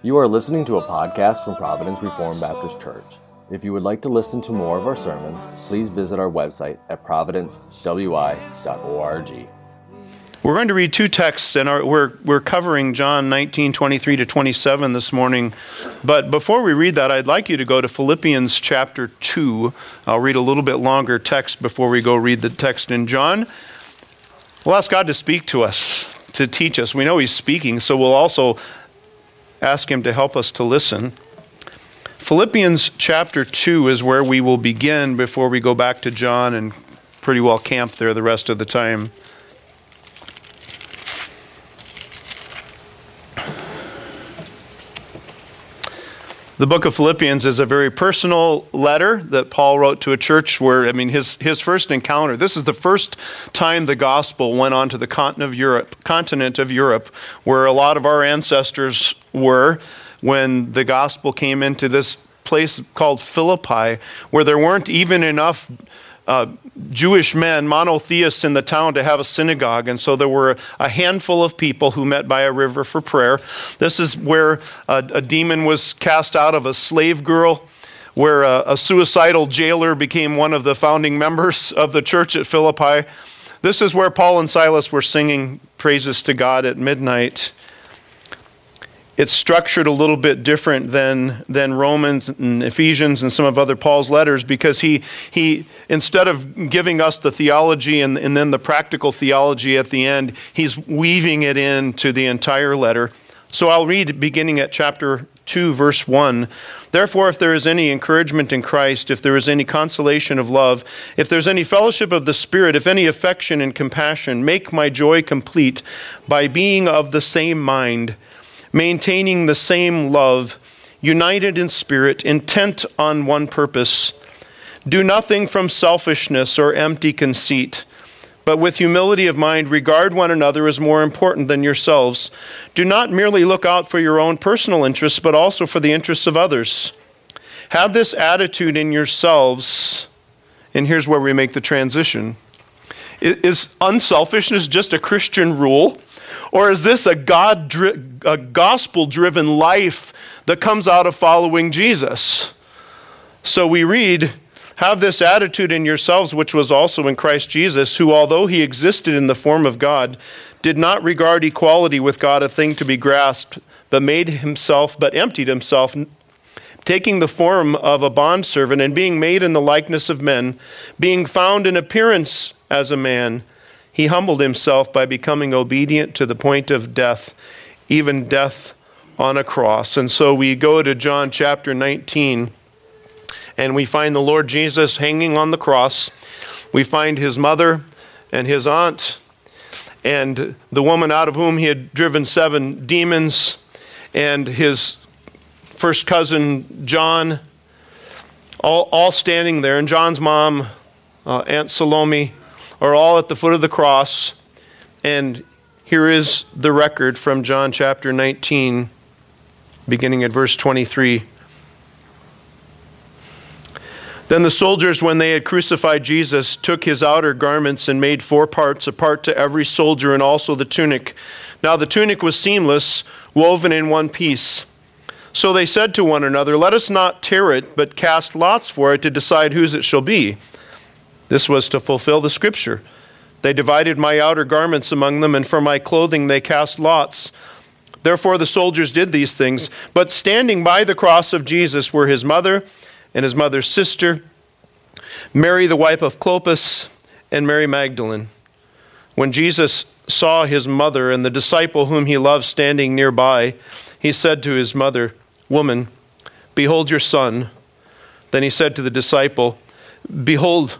You are listening to a podcast from Providence Reformed Baptist Church. If you would like to listen to more of our sermons, please visit our website at providencewi.org. We're going to read two texts, and our, we're, we're covering John 19, 23 to 27 this morning. But before we read that, I'd like you to go to Philippians chapter 2. I'll read a little bit longer text before we go read the text in John. We'll ask God to speak to us, to teach us. We know He's speaking, so we'll also ask Him to help us to listen. Philippians chapter 2 is where we will begin before we go back to John and pretty well camp there the rest of the time. The book of Philippians is a very personal letter that Paul wrote to a church where, I mean, his, his first encounter, this is the first time the gospel went onto the continent of Europe, continent of Europe, where a lot of our ancestors were when the gospel came into this place called Philippi, where there weren't even enough uh, Jewish men, monotheists in the town, to have a synagogue. And so there were a handful of people who met by a river for prayer. This is where a, a demon was cast out of a slave girl, where a, a suicidal jailer became one of the founding members of the church at Philippi. This is where Paul and Silas were singing praises to God at midnight it's structured a little bit different than, than Romans and Ephesians and some of other Paul's letters because he, he instead of giving us the theology and, and then the practical theology at the end, he's weaving it into the entire letter. So I'll read beginning at chapter 2, verse 1. Therefore, if there is any encouragement in Christ, if there is any consolation of love, if there's any fellowship of the Spirit, if any affection and compassion, make my joy complete by being of the same mind maintaining the same love, united in spirit, intent on one purpose. Do nothing from selfishness or empty conceit, but with humility of mind regard one another as more important than yourselves. Do not merely look out for your own personal interests, but also for the interests of others. Have this attitude in yourselves, and here's where we make the transition. Is unselfishness just a Christian rule? Or is this a God a gospel driven life that comes out of following Jesus? So we read, Have this attitude in yourselves, which was also in Christ Jesus, who, although he existed in the form of God, did not regard equality with God a thing to be grasped, but made himself, but emptied himself, taking the form of a bondservant and being made in the likeness of men, being found in appearance as a man he humbled himself by becoming obedient to the point of death, even death on a cross. And so we go to John chapter 19, and we find the Lord Jesus hanging on the cross. We find his mother and his aunt, and the woman out of whom he had driven seven demons, and his first cousin John, all, all standing there, and John's mom, uh, Aunt Salome, are all at the foot of the cross. And here is the record from John chapter 19, beginning at verse 23. Then the soldiers, when they had crucified Jesus, took his outer garments and made four parts, a part to every soldier, and also the tunic. Now the tunic was seamless, woven in one piece. So they said to one another, Let us not tear it, but cast lots for it to decide whose it shall be. This was to fulfill the scripture. They divided my outer garments among them, and for my clothing they cast lots. Therefore the soldiers did these things. But standing by the cross of Jesus were his mother and his mother's sister, Mary the wife of Clopas, and Mary Magdalene. When Jesus saw his mother and the disciple whom he loved standing nearby, he said to his mother, Woman, behold your son. Then he said to the disciple, Behold,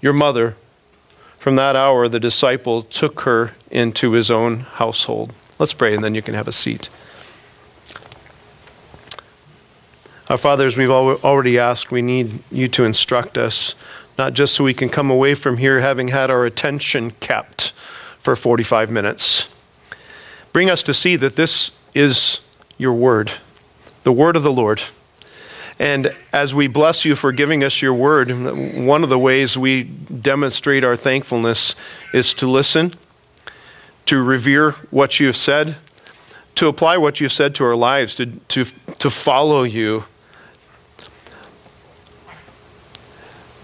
your mother. From that hour, the disciple took her into his own household. Let's pray, and then you can have a seat. Our fathers, we've already asked, we need you to instruct us, not just so we can come away from here having had our attention kept for 45 minutes. Bring us to see that this is your word, the word of the Lord. And as we bless you for giving us your word, one of the ways we demonstrate our thankfulness is to listen, to revere what you have said, to apply what you've said to our lives, to, to, to follow you.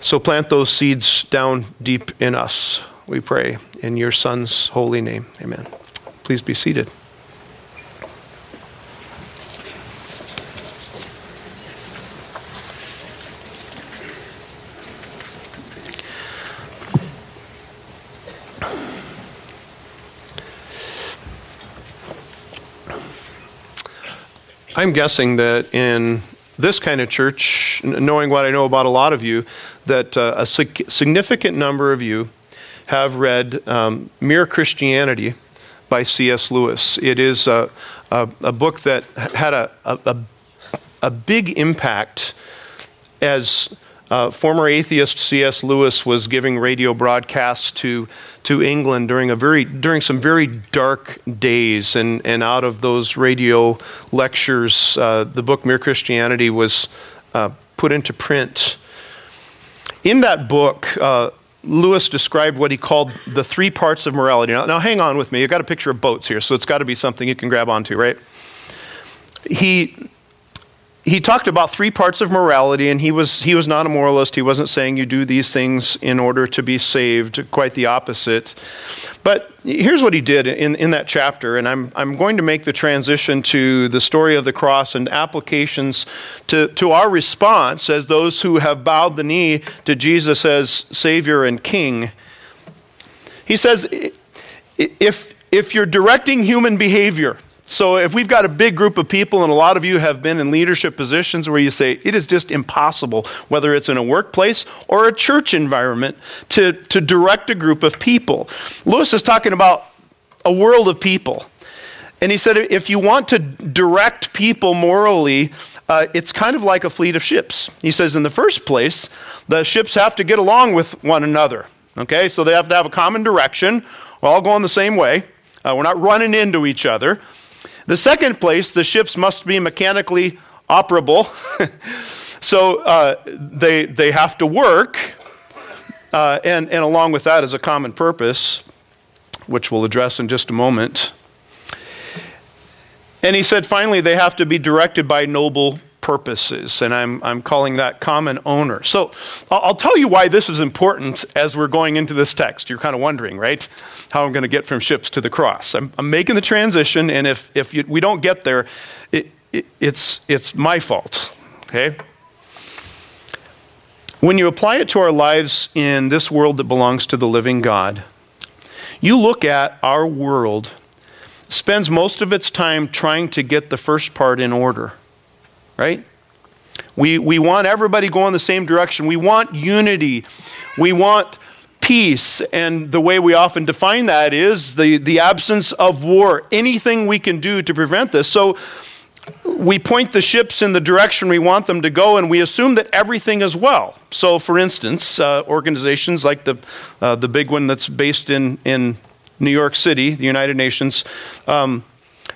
So plant those seeds down deep in us, we pray, in your Son's holy name. Amen. Please be seated. I'm guessing that in this kind of church, knowing what I know about a lot of you, that uh, a significant number of you have read um, Mere Christianity by C.S. Lewis. It is a, a, a book that had a, a, a big impact as uh, former atheist C.S. Lewis was giving radio broadcasts to, to England during, a very, during some very dark days. And, and out of those radio lectures, uh, the book Mere Christianity was uh, put into print. In that book, uh, Lewis described what he called the three parts of morality. Now, now hang on with me. You've got a picture of boats here, so it's got to be something you can grab onto, right? He he talked about three parts of morality, and he was, he was not a moralist. He wasn't saying you do these things in order to be saved, quite the opposite. But here's what he did in, in that chapter, and I'm, I'm going to make the transition to the story of the cross and applications to, to our response as those who have bowed the knee to Jesus as Savior and King. He says, if, if you're directing human behavior, so, if we've got a big group of people, and a lot of you have been in leadership positions where you say it is just impossible, whether it's in a workplace or a church environment, to, to direct a group of people. Lewis is talking about a world of people. And he said if you want to direct people morally, uh, it's kind of like a fleet of ships. He says, in the first place, the ships have to get along with one another. Okay, so they have to have a common direction. We're all going the same way. Uh, we're not running into each other. The second place, the ships must be mechanically operable. so uh, they, they have to work. Uh, and, and along with that is a common purpose, which we'll address in just a moment. And he said, finally, they have to be directed by noble purposes, and I'm, I'm calling that common owner. So I'll tell you why this is important as we're going into this text. You're kind of wondering, right? How I'm going to get from ships to the cross. I'm, I'm making the transition, and if, if you, we don't get there, it, it, it's, it's my fault, okay? When you apply it to our lives in this world that belongs to the living God, you look at our world spends most of its time trying to get the first part in order right? We, we want everybody going the same direction. We want unity. We want peace. And the way we often define that is the, the absence of war. Anything we can do to prevent this. So we point the ships in the direction we want them to go, and we assume that everything is well. So, for instance, uh, organizations like the, uh, the big one that's based in, in New York City, the United Nations, um,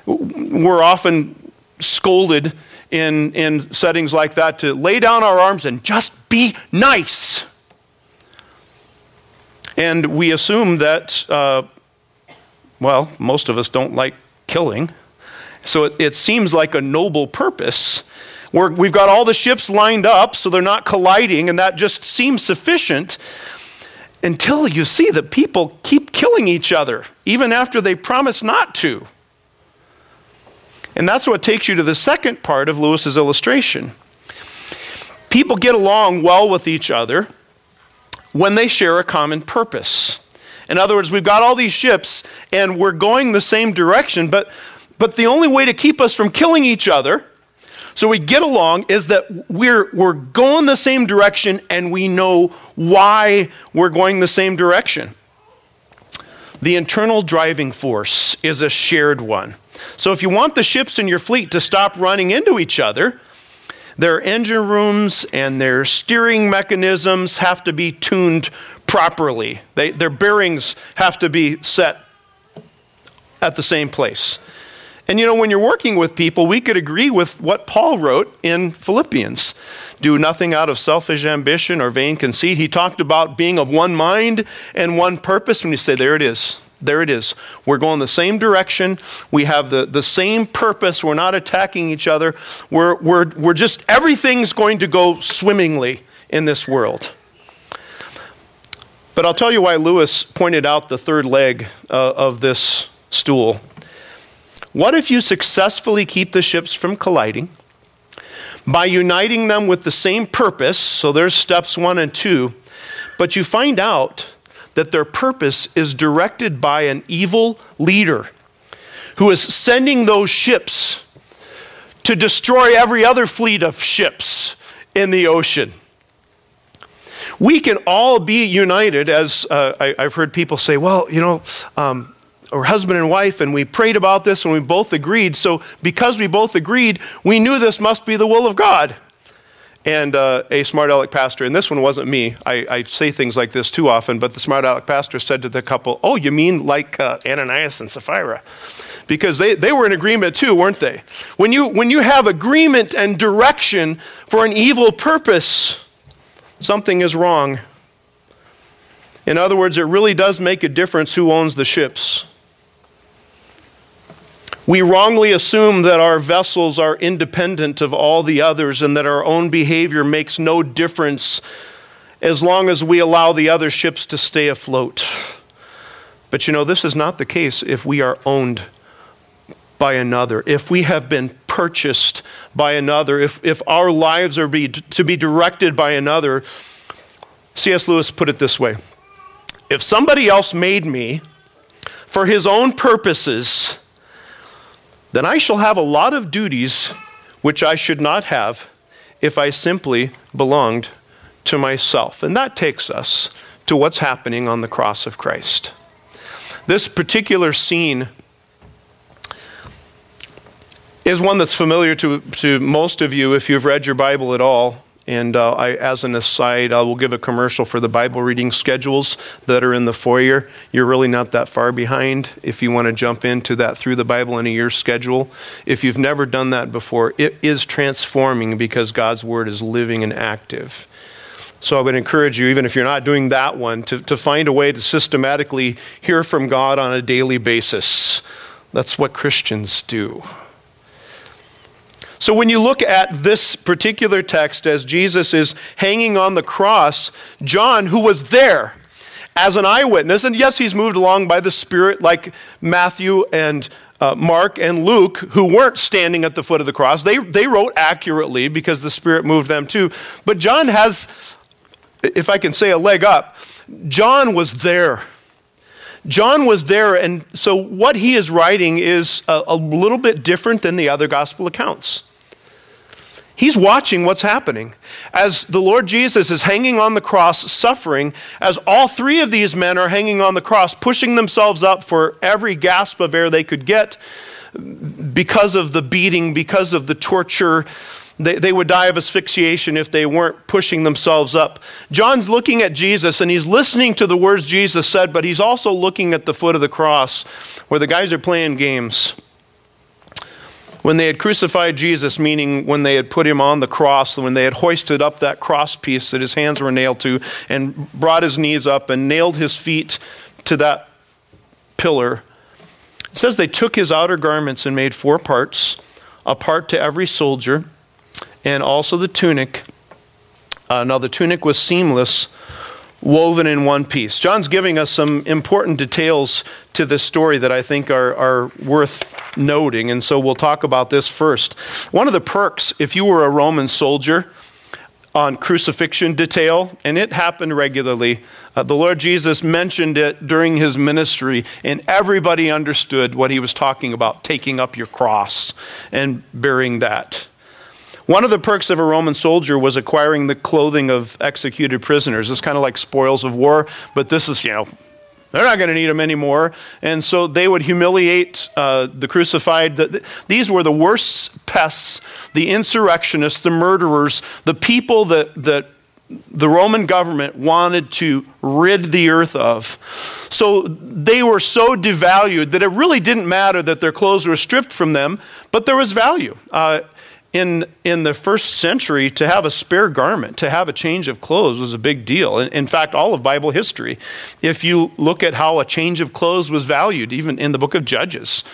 we're often scolded in, in settings like that to lay down our arms and just be nice. And we assume that, uh, well, most of us don't like killing. So it, it seems like a noble purpose. We're, we've got all the ships lined up so they're not colliding, and that just seems sufficient until you see that people keep killing each other, even after they promise not to. And that's what takes you to the second part of Lewis's illustration. People get along well with each other when they share a common purpose. In other words, we've got all these ships and we're going the same direction, but, but the only way to keep us from killing each other so we get along is that we're, we're going the same direction and we know why we're going the same direction. The internal driving force is a shared one. So if you want the ships in your fleet to stop running into each other, their engine rooms and their steering mechanisms have to be tuned properly. They, their bearings have to be set at the same place. And you know, when you're working with people, we could agree with what Paul wrote in Philippians do nothing out of selfish ambition or vain conceit. He talked about being of one mind and one purpose. When you say, there it is, There it is. We're going the same direction. We have the, the same purpose. We're not attacking each other. We're, we're, we're just, everything's going to go swimmingly in this world. But I'll tell you why Lewis pointed out the third leg uh, of this stool. What if you successfully keep the ships from colliding by uniting them with the same purpose? So there's steps one and two. But you find out that their purpose is directed by an evil leader who is sending those ships to destroy every other fleet of ships in the ocean. We can all be united, as uh, I, have heard people say, well, you know, um, or husband and wife, and we prayed about this and we both agreed. So, because we both agreed, we knew this must be the will of God and uh, a smart aleck pastor, and this one wasn't me. I, I, say things like this too often, but the smart aleck pastor said to the couple, Oh, you mean like uh, Ananias and Sapphira? Because they, they were in agreement too, weren't they? When you, when you have agreement and direction for an evil purpose, something is wrong. In other words, it really does make a difference who owns the ships. We wrongly assume that our vessels are independent of all the others and that our own behavior makes no difference as long as we allow the other ships to stay afloat. But you know, this is not the case if we are owned by another, if we have been purchased by another, if, if our lives are be, to be directed by another. C.S. Lewis put it this way If somebody else made me for his own purposes, then I shall have a lot of duties which I should not have if I simply belonged to myself. And that takes us to what's happening on the cross of Christ. This particular scene is one that's familiar to, to most of you if you've read your Bible at all. And uh, I, as an aside, I will give a commercial for the Bible reading schedules that are in the foyer. You're really not that far behind if you want to jump into that through the Bible in a year schedule. If you've never done that before, it is transforming because God's Word is living and active. So I would encourage you, even if you're not doing that one, to, to find a way to systematically hear from God on a daily basis. That's what Christians do. So when you look at this particular text as Jesus is hanging on the cross, John, who was there as an eyewitness, and yes, he's moved along by the Spirit like Matthew and uh, Mark and Luke, who weren't standing at the foot of the cross, they, they wrote accurately because the Spirit moved them too. But John has, if I can say, a leg up. John was there. John was there, and so what he is writing is a, a little bit different than the other gospel accounts. He's watching what's happening. As the Lord Jesus is hanging on the cross, suffering, as all three of these men are hanging on the cross, pushing themselves up for every gasp of air they could get because of the beating, because of the torture. They, they would die of asphyxiation if they weren't pushing themselves up. John's looking at Jesus and he's listening to the words Jesus said, but he's also looking at the foot of the cross where the guys are playing games. When they had crucified Jesus, meaning when they had put him on the cross, when they had hoisted up that cross piece that his hands were nailed to, and brought his knees up and nailed his feet to that pillar, it says they took his outer garments and made four parts, a part to every soldier, and also the tunic. Uh, now, the tunic was seamless woven in one piece. John's giving us some important details to this story that I think are, are worth noting, and so we'll talk about this first. One of the perks, if you were a Roman soldier, on crucifixion detail, and it happened regularly. Uh, the Lord Jesus mentioned it during his ministry, and everybody understood what he was talking about taking up your cross and bearing that. One of the perks of a Roman soldier was acquiring the clothing of executed prisoners. It's kind of like spoils of war, but this is, you know, they're not going to need them anymore. And so they would humiliate uh, the crucified. These were the worst pests, the insurrectionists, the murderers, the people that, that the Roman government wanted to rid the earth of. So they were so devalued that it really didn't matter that their clothes were stripped from them, but there was value. Uh, in, in the first century, to have a spare garment, to have a change of clothes was a big deal. In, in, fact, all of Bible history, if you look at how a change of clothes was valued, even in the book of Judges,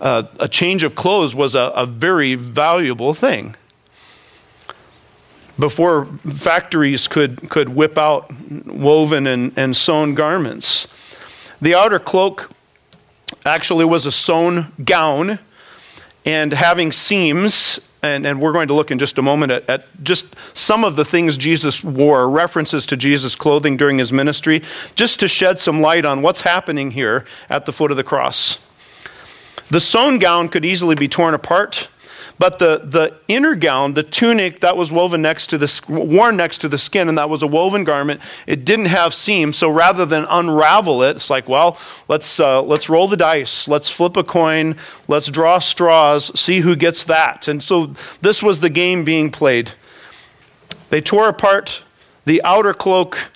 uh, a change of clothes was a, a very valuable thing. Before factories could, could whip out woven and, and sewn garments, the outer cloak actually was a sewn gown and having seams and, and we're going to look in just a moment at, at, just some of the things Jesus wore, references to Jesus' clothing during his ministry, just to shed some light on what's happening here at the foot of the cross. The sewn gown could easily be torn apart but the, the inner gown, the tunic that was woven next to the, worn next to the skin, and that was a woven garment, it didn't have seams. So rather than unravel it, it's like, well, let's, uh, let's roll the dice. Let's flip a coin. Let's draw straws, see who gets that. And so this was the game being played. They tore apart the outer cloak.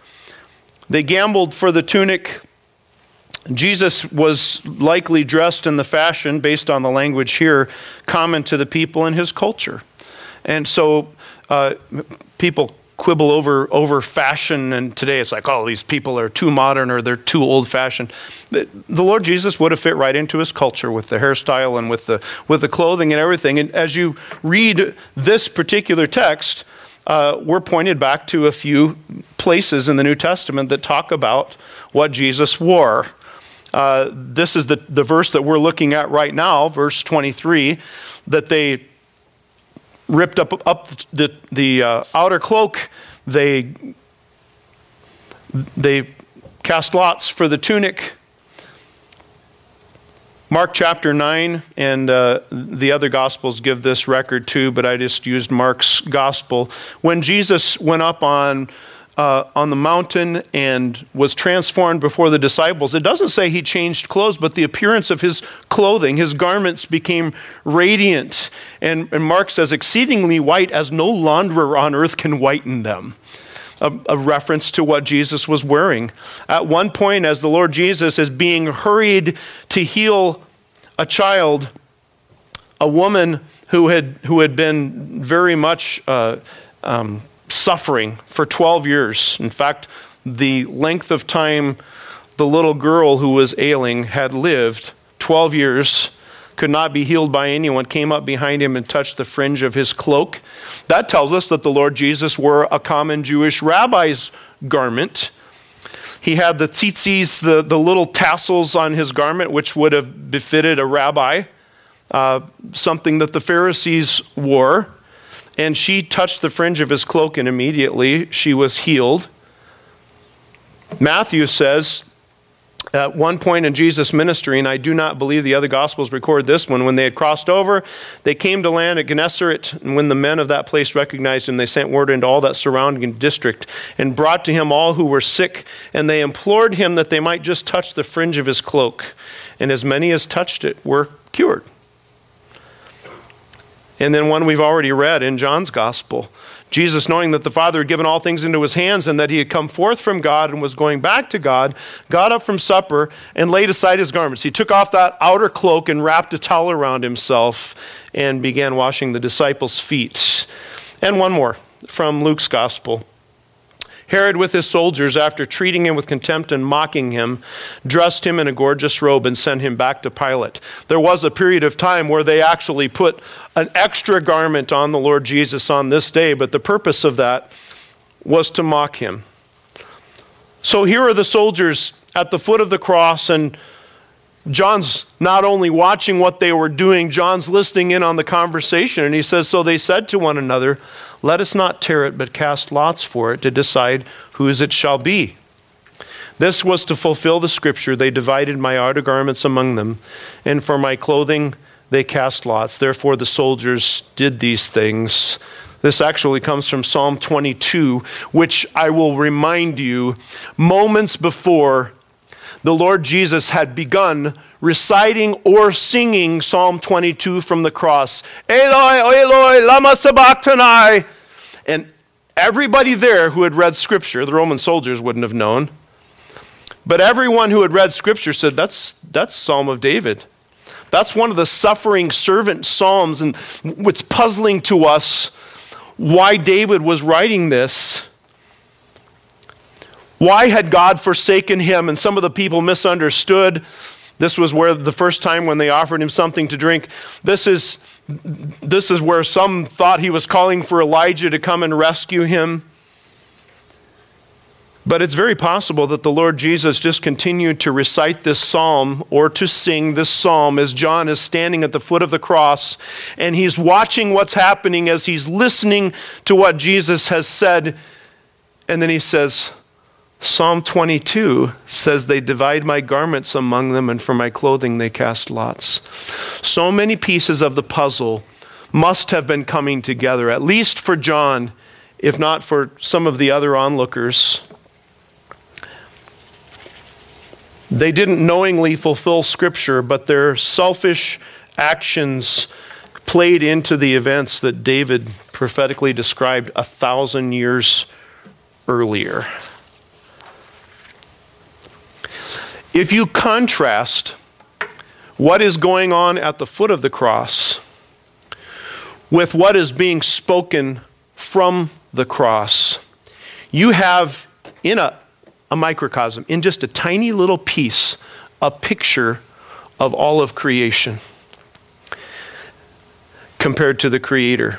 They gambled for the tunic. Jesus was likely dressed in the fashion, based on the language here, common to the people in his culture. And so uh, people quibble over, over fashion, and today it's like, oh, these people are too modern or they're too old fashioned. The Lord Jesus would have fit right into his culture with the hairstyle and with the, with the clothing and everything. And as you read this particular text, uh, we're pointed back to a few places in the New Testament that talk about what Jesus wore. Uh, this is the, the verse that we're looking at right now, verse 23, that they ripped up, up the, the uh, outer cloak, they, they cast lots for the tunic. Mark chapter 9 and uh, the other gospels give this record too, but I just used Mark's gospel. When Jesus went up on uh, on the mountain and was transformed before the disciples, it doesn't say he changed clothes, but the appearance of his clothing, his garments became radiant. And, and Mark says, exceedingly white, as no launderer on earth can whiten them. A, a, reference to what Jesus was wearing. At one point, as the Lord Jesus is being hurried to heal a child, a woman who had, who had been very much uh, um, suffering for 12 years. In fact, the length of time the little girl who was ailing had lived 12 years could not be healed by anyone, came up behind him and touched the fringe of his cloak. That tells us that the Lord Jesus wore a common Jewish rabbi's garment. He had the tzitzis, the, the little tassels on his garment, which would have befitted a rabbi, uh, something that the Pharisees wore. And she touched the fringe of his cloak, and immediately she was healed. Matthew says, at one point in Jesus' ministry, and I do not believe the other Gospels record this one, when they had crossed over, they came to land at Gennesaret, and when the men of that place recognized him, they sent word into all that surrounding district and brought to him all who were sick, and they implored him that they might just touch the fringe of his cloak. And as many as touched it were cured. And then one we've already read in John's gospel. Jesus, knowing that the Father had given all things into his hands and that he had come forth from God and was going back to God, got up from supper and laid aside his garments. He took off that outer cloak and wrapped a towel around himself and began washing the disciples' feet. And one more from Luke's gospel. Herod, with his soldiers, after treating him with contempt and mocking him, dressed him in a gorgeous robe and sent him back to Pilate. There was a period of time where they actually put an extra garment on the Lord Jesus on this day, but the purpose of that was to mock him. So here are the soldiers at the foot of the cross, and John's not only watching what they were doing, John's listening in on the conversation. And he says, So they said to one another, let us not tear it, but cast lots for it to decide whose it shall be. This was to fulfill the scripture. They divided my outer garments among them, and for my clothing they cast lots. Therefore, the soldiers did these things. This actually comes from Psalm 22, which I will remind you moments before the Lord Jesus had begun reciting or singing Psalm 22 from the cross. Eloi, Eloi, lama sabachthani. And everybody there who had read Scripture, the Roman soldiers wouldn't have known, but everyone who had read Scripture said, that's, that's Psalm of David. That's one of the suffering servant psalms, and what's puzzling to us why David was writing this. Why had God forsaken him? And some of the people misunderstood. This was where the first time when they offered him something to drink. This is, this is where some thought he was calling for Elijah to come and rescue him. But it's very possible that the Lord Jesus just continued to recite this psalm or to sing this psalm as John is standing at the foot of the cross and he's watching what's happening as he's listening to what Jesus has said. And then he says, Psalm 22 says, They divide my garments among them, and for my clothing they cast lots. So many pieces of the puzzle must have been coming together, at least for John, if not for some of the other onlookers. They didn't knowingly fulfill Scripture, but their selfish actions played into the events that David prophetically described a thousand years earlier. If you contrast what is going on at the foot of the cross with what is being spoken from the cross, you have in a a microcosm, in just a tiny little piece, a picture of all of creation compared to the Creator.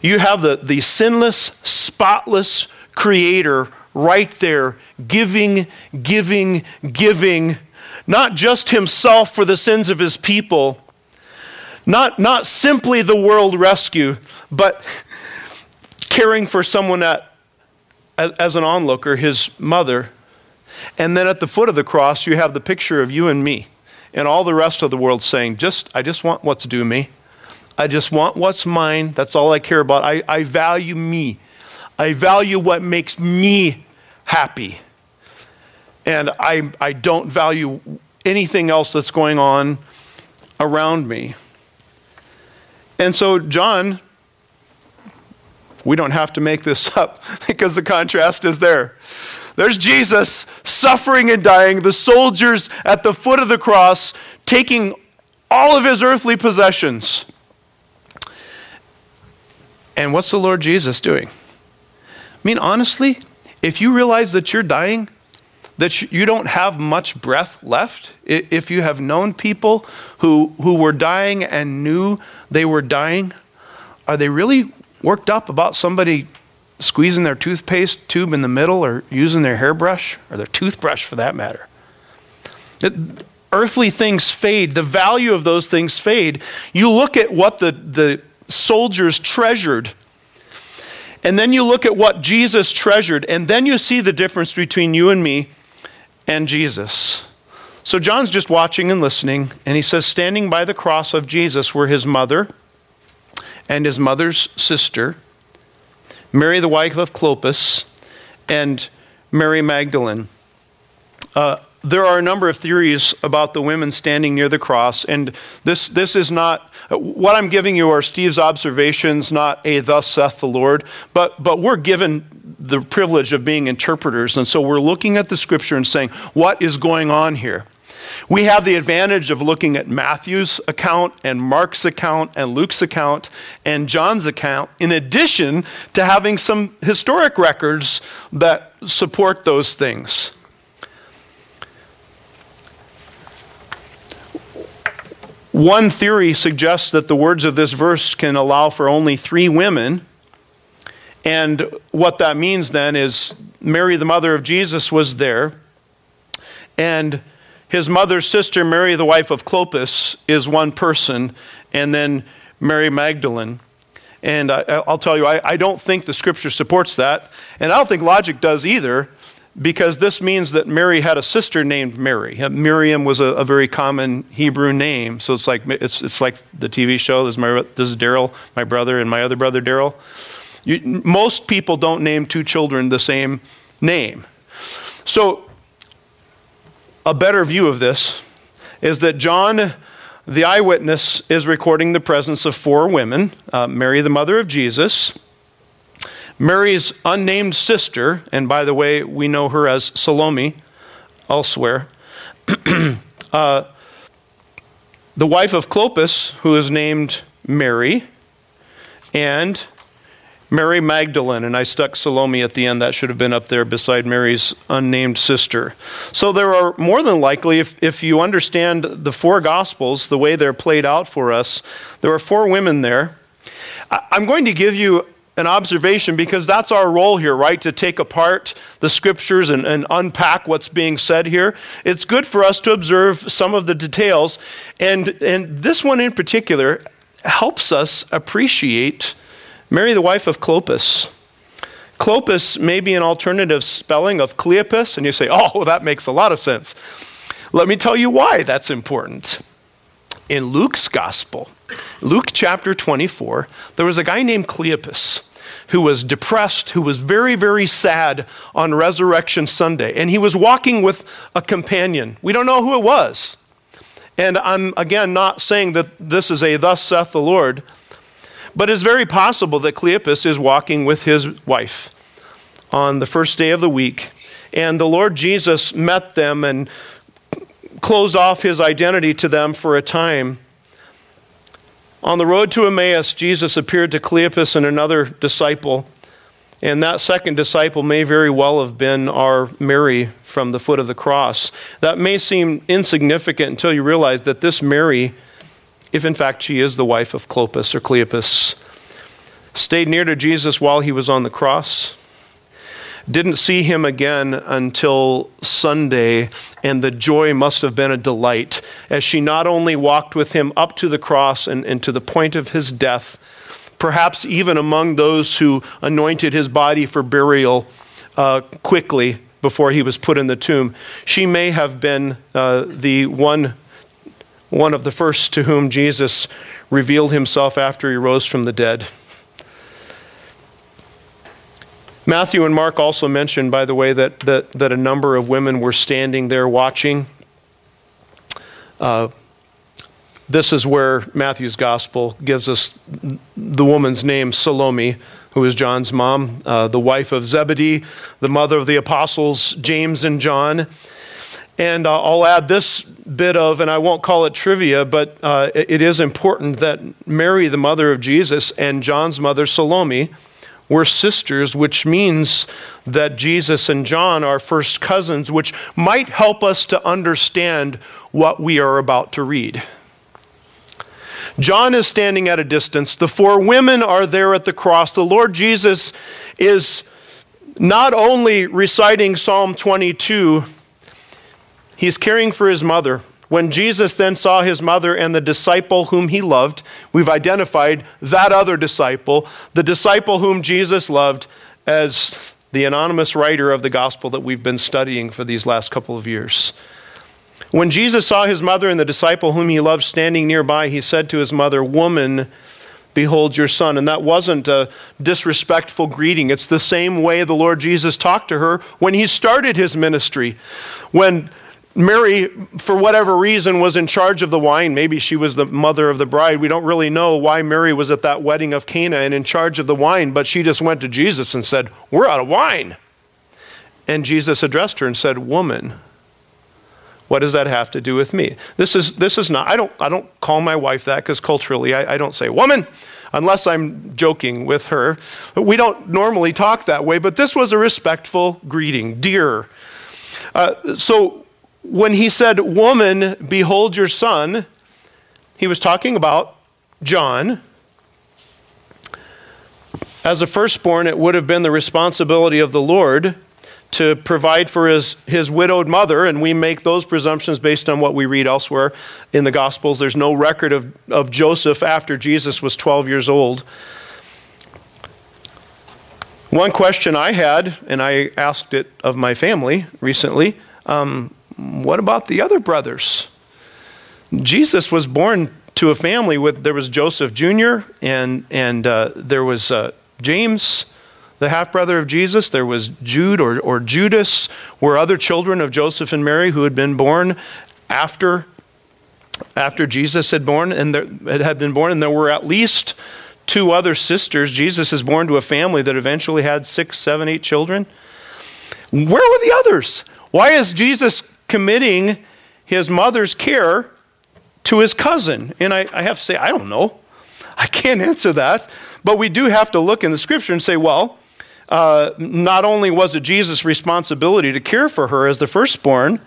You have the, the sinless, spotless Creator right there, giving, giving, giving, not just Himself for the sins of His people, not, not simply the world rescue, but caring for someone at as, an onlooker, his mother. And then at the foot of the cross, you have the picture of you and me and all the rest of the world saying, just, I just want what's due me. I just want what's mine. That's all I care about. I, I value me. I value what makes me happy. And I, I don't value anything else that's going on around me. And so John we don't have to make this up because the contrast is there. There's Jesus suffering and dying, the soldiers at the foot of the cross taking all of his earthly possessions. And what's the Lord Jesus doing? I mean, honestly, if you realize that you're dying, that you don't have much breath left, if you have known people who, who were dying and knew they were dying, are they really worked up about somebody squeezing their toothpaste tube in the middle or using their hairbrush or their toothbrush for that matter. It, earthly things fade, the value of those things fade. You look at what the, the soldiers treasured, and then you look at what Jesus treasured, and then you see the difference between you and me and Jesus. So John's just watching and listening, and he says, Standing by the cross of Jesus were his mother and his mother's sister, Mary, the wife of Clopas, and Mary Magdalene. Uh, there are a number of theories about the women standing near the cross, and this, this is not what I'm giving you are Steve's observations, not a thus saith the Lord, but, but we're given the privilege of being interpreters, and so we're looking at the scripture and saying, what is going on here? We have the advantage of looking at Matthew's account and Mark's account and Luke's account and John's account, in addition to having some historic records that support those things. One theory suggests that the words of this verse can allow for only three women. And what that means then is Mary, the mother of Jesus, was there. And his mother's sister, Mary, the wife of Clopas, is one person, and then Mary Magdalene. And I, will tell you, I, I don't think the scripture supports that. And I don't think logic does either, because this means that Mary had a sister named Mary. Miriam was a, a very common Hebrew name. So it's like, it's, it's like the TV show. This is, this is Daryl, my brother, and my other brother, Daryl. most people don't name two children the same name. So a better view of this is that John, the eyewitness, is recording the presence of four women uh, Mary, the mother of Jesus, Mary's unnamed sister, and by the way, we know her as Salome elsewhere. uh, the wife of Clopas, who is named Mary, and Mary Magdalene, and I stuck Salome at the end. That should have been up there beside Mary's unnamed sister. So there are more than likely, if, if you understand the four Gospels, the way they're played out for us, there are four women there. I'm going to give you an observation because that's our role here, right? To take apart the scriptures and, and, unpack what's being said here. It's good for us to observe some of the details. And, and this one in particular helps us appreciate Mary, the wife of Clopas. Clopas may be an alternative spelling of Cleopas, and you say, oh, well, that makes a lot of sense. Let me tell you why that's important. In Luke's gospel, Luke chapter 24, there was a guy named Cleopas who was depressed, who was very, very sad on Resurrection Sunday. And he was walking with a companion. We don't know who it was. And I'm, again, not saying that this is a thus saith the Lord, but it's very possible that Cleopas is walking with his wife on the first day of the week, and the Lord Jesus met them and closed off his identity to them for a time. On the road to Emmaus, Jesus appeared to Cleopas and another disciple, and that second disciple may very well have been our Mary from the foot of the cross. That may seem insignificant until you realize that this Mary if in fact she is the wife of Clopas or Cleopas, stayed near to Jesus while he was on the cross, didn't see him again until Sunday, and the joy must have been a delight as she not only walked with him up to the cross and, and to the point of his death, perhaps even among those who anointed his body for burial uh, quickly before he was put in the tomb. She may have been uh, the one one of the first to whom Jesus revealed himself after he rose from the dead. Matthew and Mark also mention, by the way, that, that, that a number of women were standing there watching. Uh, this is where Matthew's gospel gives us the woman's name, Salome, who is John's mom, uh, the wife of Zebedee, the mother of the apostles James and John. And uh, I'll add this bit of, and I won't call it trivia, but uh, it is important that Mary, the mother of Jesus, and John's mother, Salome, were sisters, which means that Jesus and John are first cousins, which might help us to understand what we are about to read. John is standing at a distance. The four women are there at the cross. The Lord Jesus is not only reciting Psalm 22 He's caring for his mother. When Jesus then saw his mother and the disciple whom he loved, we've identified that other disciple, the disciple whom Jesus loved, as the anonymous writer of the gospel that we've been studying for these last couple of years. When Jesus saw his mother and the disciple whom he loved standing nearby, he said to his mother, Woman, behold your son. And that wasn't a disrespectful greeting. It's the same way the Lord Jesus talked to her when he started his ministry. When Mary, for whatever reason, was in charge of the wine. Maybe she was the mother of the bride. We don't really know why Mary was at that wedding of Cana and in charge of the wine, but she just went to Jesus and said, We're out of wine. And Jesus addressed her and said, Woman, what does that have to do with me? This is, this is not, I don't, I don't call my wife that because culturally I, I don't say, Woman, unless I'm joking with her. We don't normally talk that way, but this was a respectful greeting, dear. Uh, so when he said, Woman, behold your son, he was talking about John. As a firstborn, it would have been the responsibility of the Lord to provide for his, his widowed mother, and we make those presumptions based on what we read elsewhere in the Gospels. There's no record of, of Joseph after Jesus was 12 years old. One question I had, and I asked it of my family recently um, what about the other brothers? Jesus was born to a family with there was Joseph Jr. and and uh, there was uh, James, the half brother of Jesus. There was Jude or or Judas, were other children of Joseph and Mary who had been born after after Jesus had born and there, had been born, and there were at least two other sisters. Jesus is born to a family that eventually had six, seven, eight children. Where were the others? Why is Jesus committing his mother's care to his cousin? And I, I have to say, I don't know. I can't answer that. But we do have to look in the scripture and say, well, uh, not only was it Jesus' responsibility to care for her as the firstborn,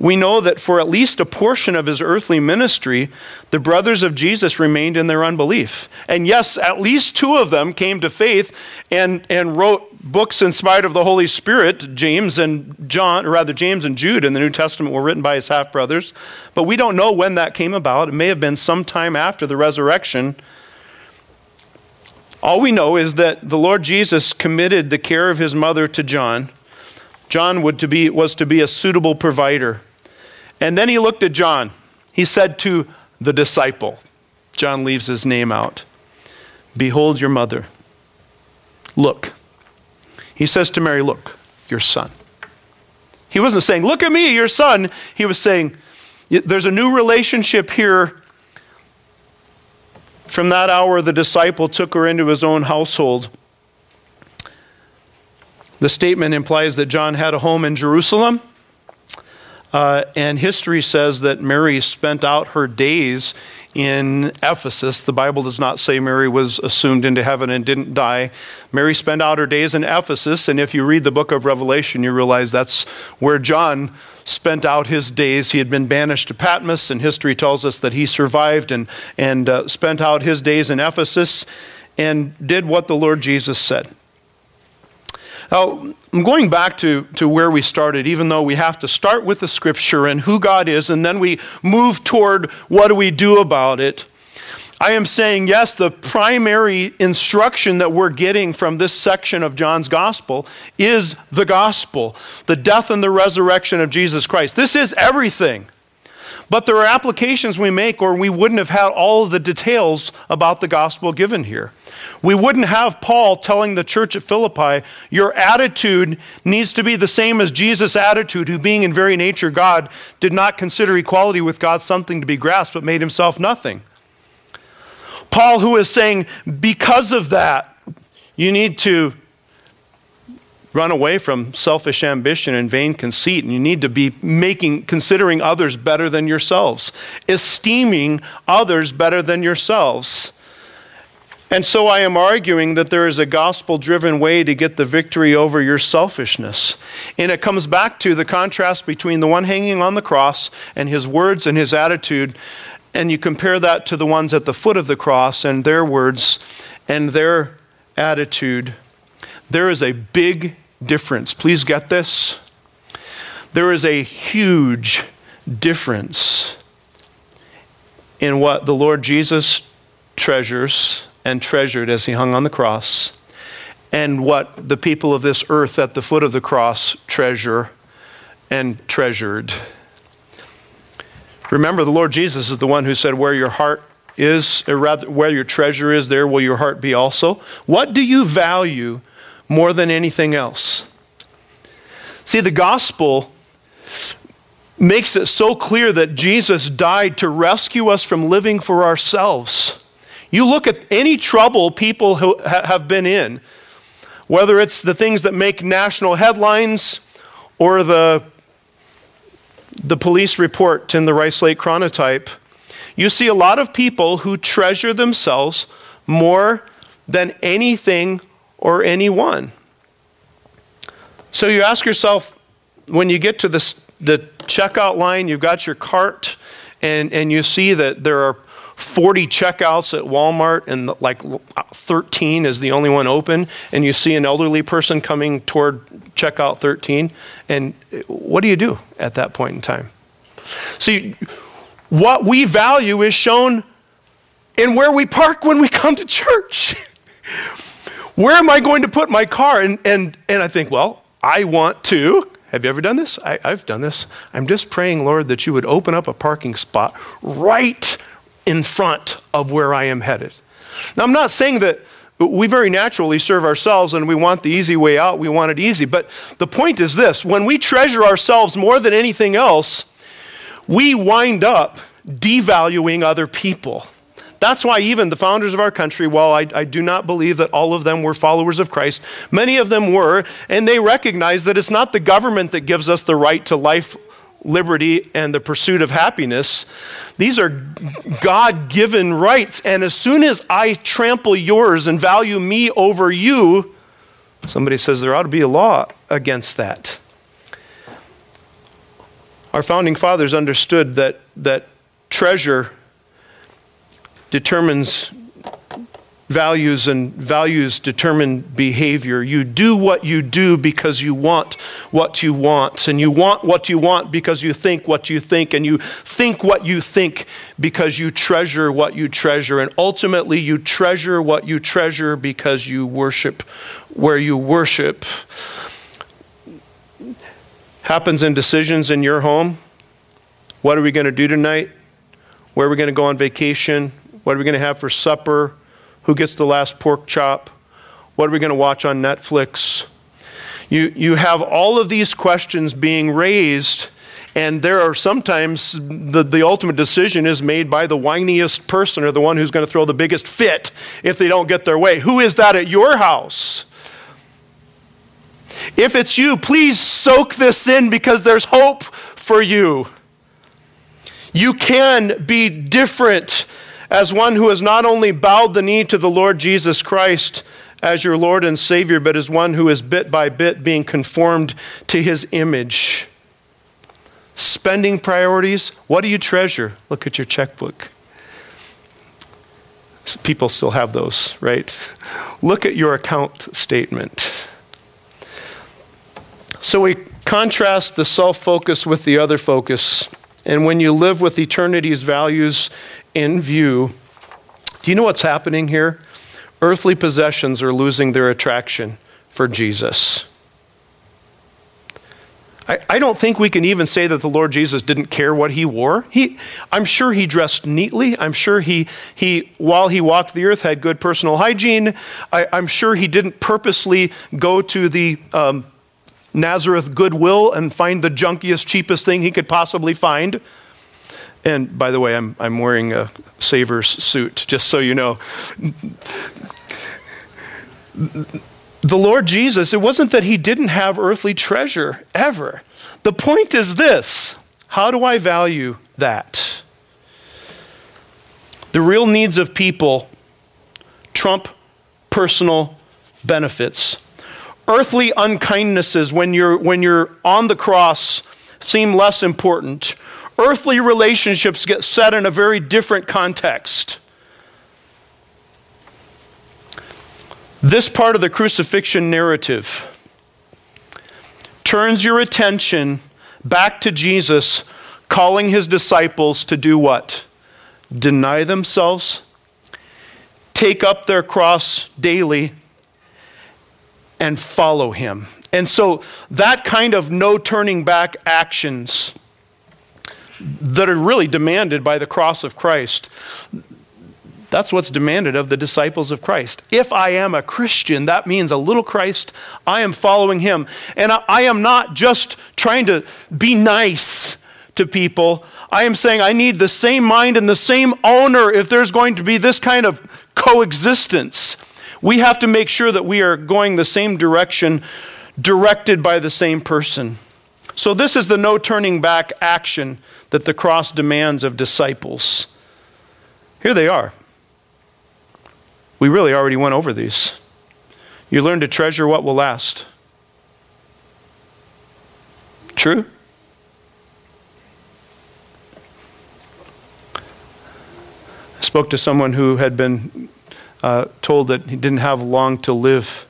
we know that for at least a portion of his earthly ministry, the brothers of Jesus remained in their unbelief. And yes, at least two of them came to faith and, and wrote books inspired of the Holy Spirit. James and John, or rather, James and Jude in the New Testament were written by his half brothers. But we don't know when that came about. It may have been sometime after the resurrection. All we know is that the Lord Jesus committed the care of his mother to John. John would to be, was to be a suitable provider. And then he looked at John. He said to the disciple, John leaves his name out, Behold your mother. Look. He says to Mary, Look, your son. He wasn't saying, Look at me, your son. He was saying, There's a new relationship here. From that hour, the disciple took her into his own household. The statement implies that John had a home in Jerusalem uh, and history says that Mary spent out her days in Ephesus. The Bible does not say Mary was assumed into heaven and didn't die. Mary spent out her days in Ephesus, and if you read the book of Revelation, you realize that's where John spent out his days. He had been banished to Patmos, and history tells us that he survived and, and uh, spent out his days in Ephesus and did what the Lord Jesus said. Now, I'm going back to, to where we started, even though we have to start with the scripture and who God is, and then we move toward what do we do about it. I am saying, yes, the primary instruction that we're getting from this section of John's gospel is the gospel, the death and the resurrection of Jesus Christ. This is everything. But there are applications we make, or we wouldn't have had all of the details about the gospel given here. We wouldn't have Paul telling the church at Philippi, Your attitude needs to be the same as Jesus' attitude, who, being in very nature God, did not consider equality with God something to be grasped, but made himself nothing. Paul, who is saying, Because of that, you need to run away from selfish ambition and vain conceit and you need to be making considering others better than yourselves esteeming others better than yourselves and so I am arguing that there is a gospel driven way to get the victory over your selfishness. And it comes back to the contrast between the one hanging on the cross and his words and his attitude. And you compare that to the ones at the foot of the cross and their words and their attitude. There is a big difference. Please get this. There is a huge difference in what the Lord Jesus treasures and treasured as he hung on the cross, and what the people of this earth at the foot of the cross treasure and treasured. Remember, the Lord Jesus is the one who said, Where your heart is, or rather, where your treasure is, there will your heart be also. What do you value more than anything else? See, the gospel makes it so clear that Jesus died to rescue us from living for ourselves. You look at any trouble people who have been in, whether it's the things that make national headlines or the, the police report in the Rice Lake Chronotype, you see a lot of people who treasure themselves more than anything or anyone. So you ask yourself, when you get to the, the checkout line, you've got your cart, and, and you see that there are 40 checkouts at Walmart and like 13 is the only one open, and you see an elderly person coming toward checkout 13, and what do you do at that point in time? See, what we value is shown in where we park when we come to church. where am I going to put my car? And, and, and I think, well, I want to. Have you ever done this? I, I've done this. I'm just praying, Lord, that you would open up a parking spot right in front of where I am headed. Now, I'm not saying that we very naturally serve ourselves and we want the easy way out, we want it easy. But the point is this when we treasure ourselves more than anything else, we wind up devaluing other people. That's why even the founders of our country, while I, I, do not believe that all of them were followers of Christ, many of them were, and they recognized that it's not the government that gives us the right to life, liberty and the pursuit of happiness. These are God given rights. And as soon as I trample yours and value me over you, somebody says there ought to be a law against that. Our founding fathers understood that, that treasure determines values and values determine behavior. You do what you do because you want what you want, and you want what you want because you think what you think, and you think what you think because you treasure what you treasure, and ultimately you treasure what you treasure because you worship where you worship. Happens in decisions in your home. What are we going to do tonight? Where are we going to go on vacation? What are we going to have for supper? Who gets the last pork chop? What are we going to watch on Netflix? You, you have all of these questions being raised, and there are sometimes the, the ultimate decision is made by the whiniest person or the one who's going to throw the biggest fit if they don't get their way. Who is that at your house? If it's you, please soak this in because there's hope for you. You can be different as one who has not only bowed the knee to the Lord Jesus Christ as your Lord and Savior, but as one who is bit by bit being conformed to his image. Spending priorities, what do you treasure? Look at your checkbook. People still have those, right? Look at your account statement. So we contrast the self focus with the other focus. And when you live with eternity's values in view, do you know what's happening here? Earthly possessions are losing their attraction for Jesus. I, I don't think we can even say that the Lord Jesus didn't care what he wore. He, I'm sure he dressed neatly. I'm sure he, he, while he walked the earth, had good personal hygiene. I, am sure he didn't purposely go to the um, Nazareth Goodwill and find the junkiest, cheapest thing he could possibly find. And by the way, I'm, I'm wearing a Savers suit, just so you know. The Lord Jesus, it wasn't that he didn't have earthly treasure ever. The point is this how do I value that? The real needs of people trump personal benefits earthly unkindnesses when you're, when you're on the cross seem less important. Earthly relationships get set in a very different context. This part of the crucifixion narrative turns your attention back to Jesus calling his disciples to do what? Deny themselves, take up their cross daily, and follow him. And so that kind of no turning back actions that are really demanded by the cross of Christ. That's what's demanded of the disciples of Christ. If I am a Christian, that means a little Christ. I am following him. And I, am not just trying to be nice to people. I am saying I need the same mind and the same owner if there's going to be this kind of coexistence. We have to make sure that we are going the same direction, directed by the same person. So, this is the no turning back action that the cross demands of disciples. Here they are. We really already went over these. You learn to treasure what will last. True? I spoke to someone who had been uh, told that he didn't have long to live.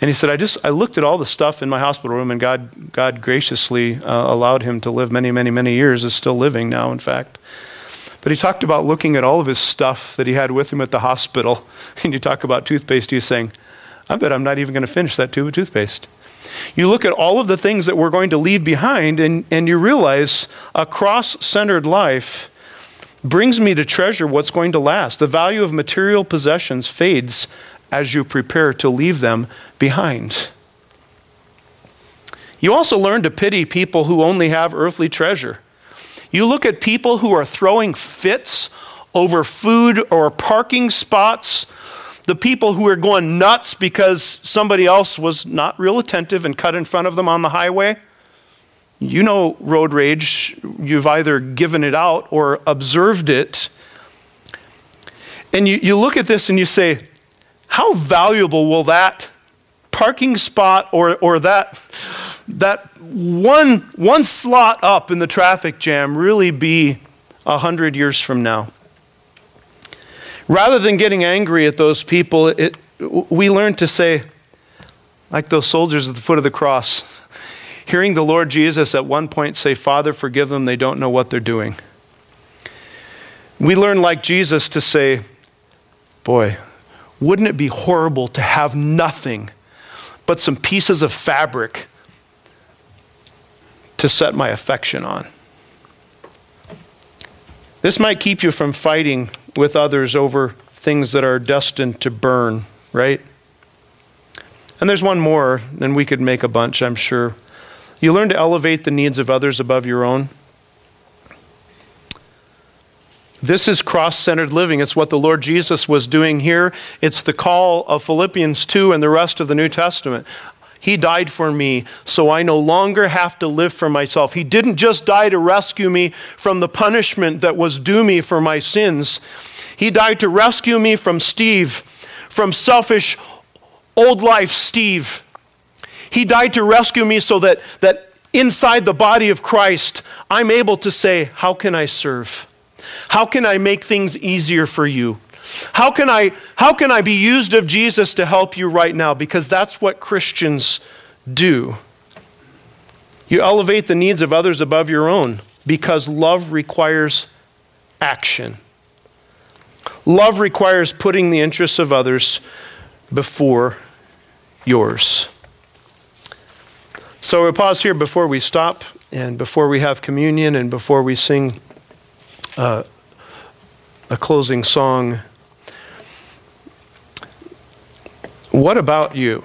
And he said, I just I looked at all the stuff in my hospital room, and God, God graciously uh, allowed him to live many, many, many years, is still living now, in fact. But he talked about looking at all of his stuff that he had with him at the hospital. And you talk about toothpaste, he's saying, I bet I'm not even going to finish that tube of toothpaste. You look at all of the things that we're going to leave behind, and, and you realize a cross centered life brings me to treasure what's going to last. The value of material possessions fades as you prepare to leave them behind. You also learn to pity people who only have earthly treasure. You look at people who are throwing fits over food or parking spots, the people who are going nuts because somebody else was not real attentive and cut in front of them on the highway. You know road rage. You've either given it out or observed it. And you, you look at this and you say, how valuable will that parking spot or, or that, that one, one slot up in the traffic jam really be a hundred years from now? Rather than getting angry at those people, it, we learn to say, like those soldiers at the foot of the cross, hearing the Lord Jesus at one point say, Father, forgive them, they don't know what they're doing. We learn, like Jesus, to say, Boy, wouldn't it be horrible to have nothing but some pieces of fabric to set my affection on? This might keep you from fighting with others over things that are destined to burn, right? And there's one more, and we could make a bunch, I'm sure. You learn to elevate the needs of others above your own. This is cross centered living. It's what the Lord Jesus was doing here. It's the call of Philippians 2 and the rest of the New Testament. He died for me, so I no longer have to live for myself. He didn't just die to rescue me from the punishment that was due me for my sins. He died to rescue me from Steve, from selfish old life Steve. He died to rescue me so that, that inside the body of Christ, I'm able to say, How can I serve? How can I make things easier for you? How can I, how can I be used of Jesus to help you right now? Because that's what Christians do. You elevate the needs of others above your own because love requires action. Love requires putting the interests of others before yours. So we'll pause here before we stop and before we have communion and before we sing uh, a closing song. What about you?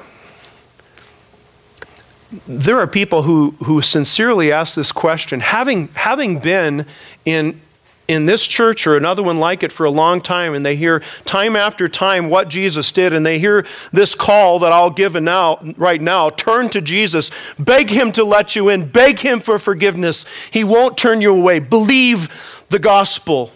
There are people who, who sincerely ask this question, having, having been in, in this church or another one like it for a long time, and they hear time after time what Jesus did, and they hear this call that I'll give now, right now turn to Jesus, beg Him to let you in, beg Him for forgiveness. He won't turn you away. Believe the gospel.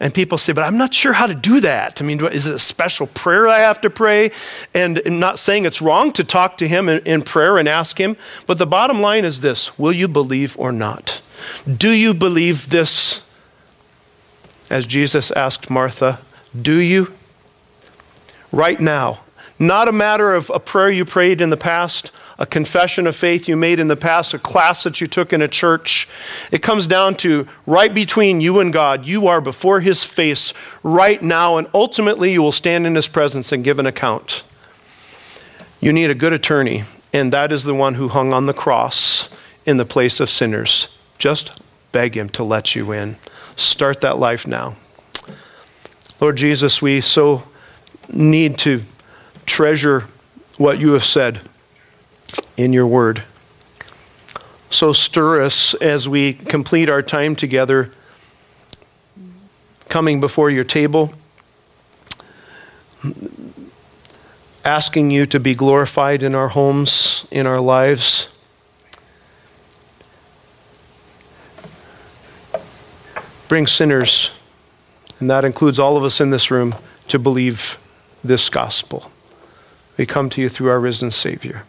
And people say, but I'm not sure how to do that. I mean, is it a special prayer I have to pray? And I'm not saying it's wrong to talk to him in, in, prayer and ask him, but the bottom line is this Will you believe or not? Do you believe this? As Jesus asked Martha, Do you? Right now. Not a matter of a prayer you prayed in the past, a confession of faith you made in the past, a class that you took in a church. It comes down to right between you and God. You are before His face right now, and ultimately you will stand in His presence and give an account. You need a good attorney, and that is the one who hung on the cross in the place of sinners. Just beg Him to let you in. Start that life now. Lord Jesus, we so need to treasure what you have said in your word. So stir us as we complete our time together, coming before your table, asking you to be glorified in our homes, in our lives. Bring sinners, and that includes all of us in this room, to believe this gospel. We come to you through our risen Savior.